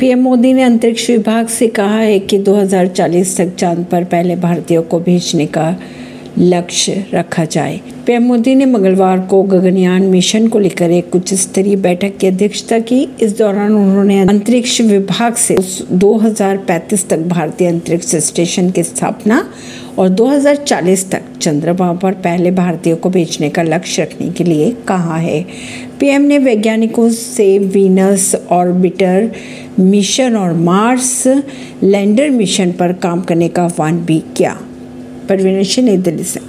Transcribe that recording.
PM Modi ने अंतरिक्ष विभाग से कहा है कि 2040 तक चाँद पर पहले भारतीयों को भेजने का लक्ष्य रखा जाए। पीएम मोदी ने मंगलवार को गगनयान मिशन को लेकर एक उच्च स्तरीय बैठक की अध्यक्षता की। इस दौरान उन्होंने अंतरिक्ष विभाग से 2035 तक भारतीय अंतरिक्ष स्टेशन की स्थापना और 2040 तक चंद्रमा पर पहले भारतीयों को भेजने का लक्ष्य रखने के लिए कहा है। पीएम ने वैज्ञानिकों से वीनस ऑर्बिटर मिशन और मार्स लैंडर मिशन पर काम करने का आह्वान भी किया। परवीन नई दिल्ली से।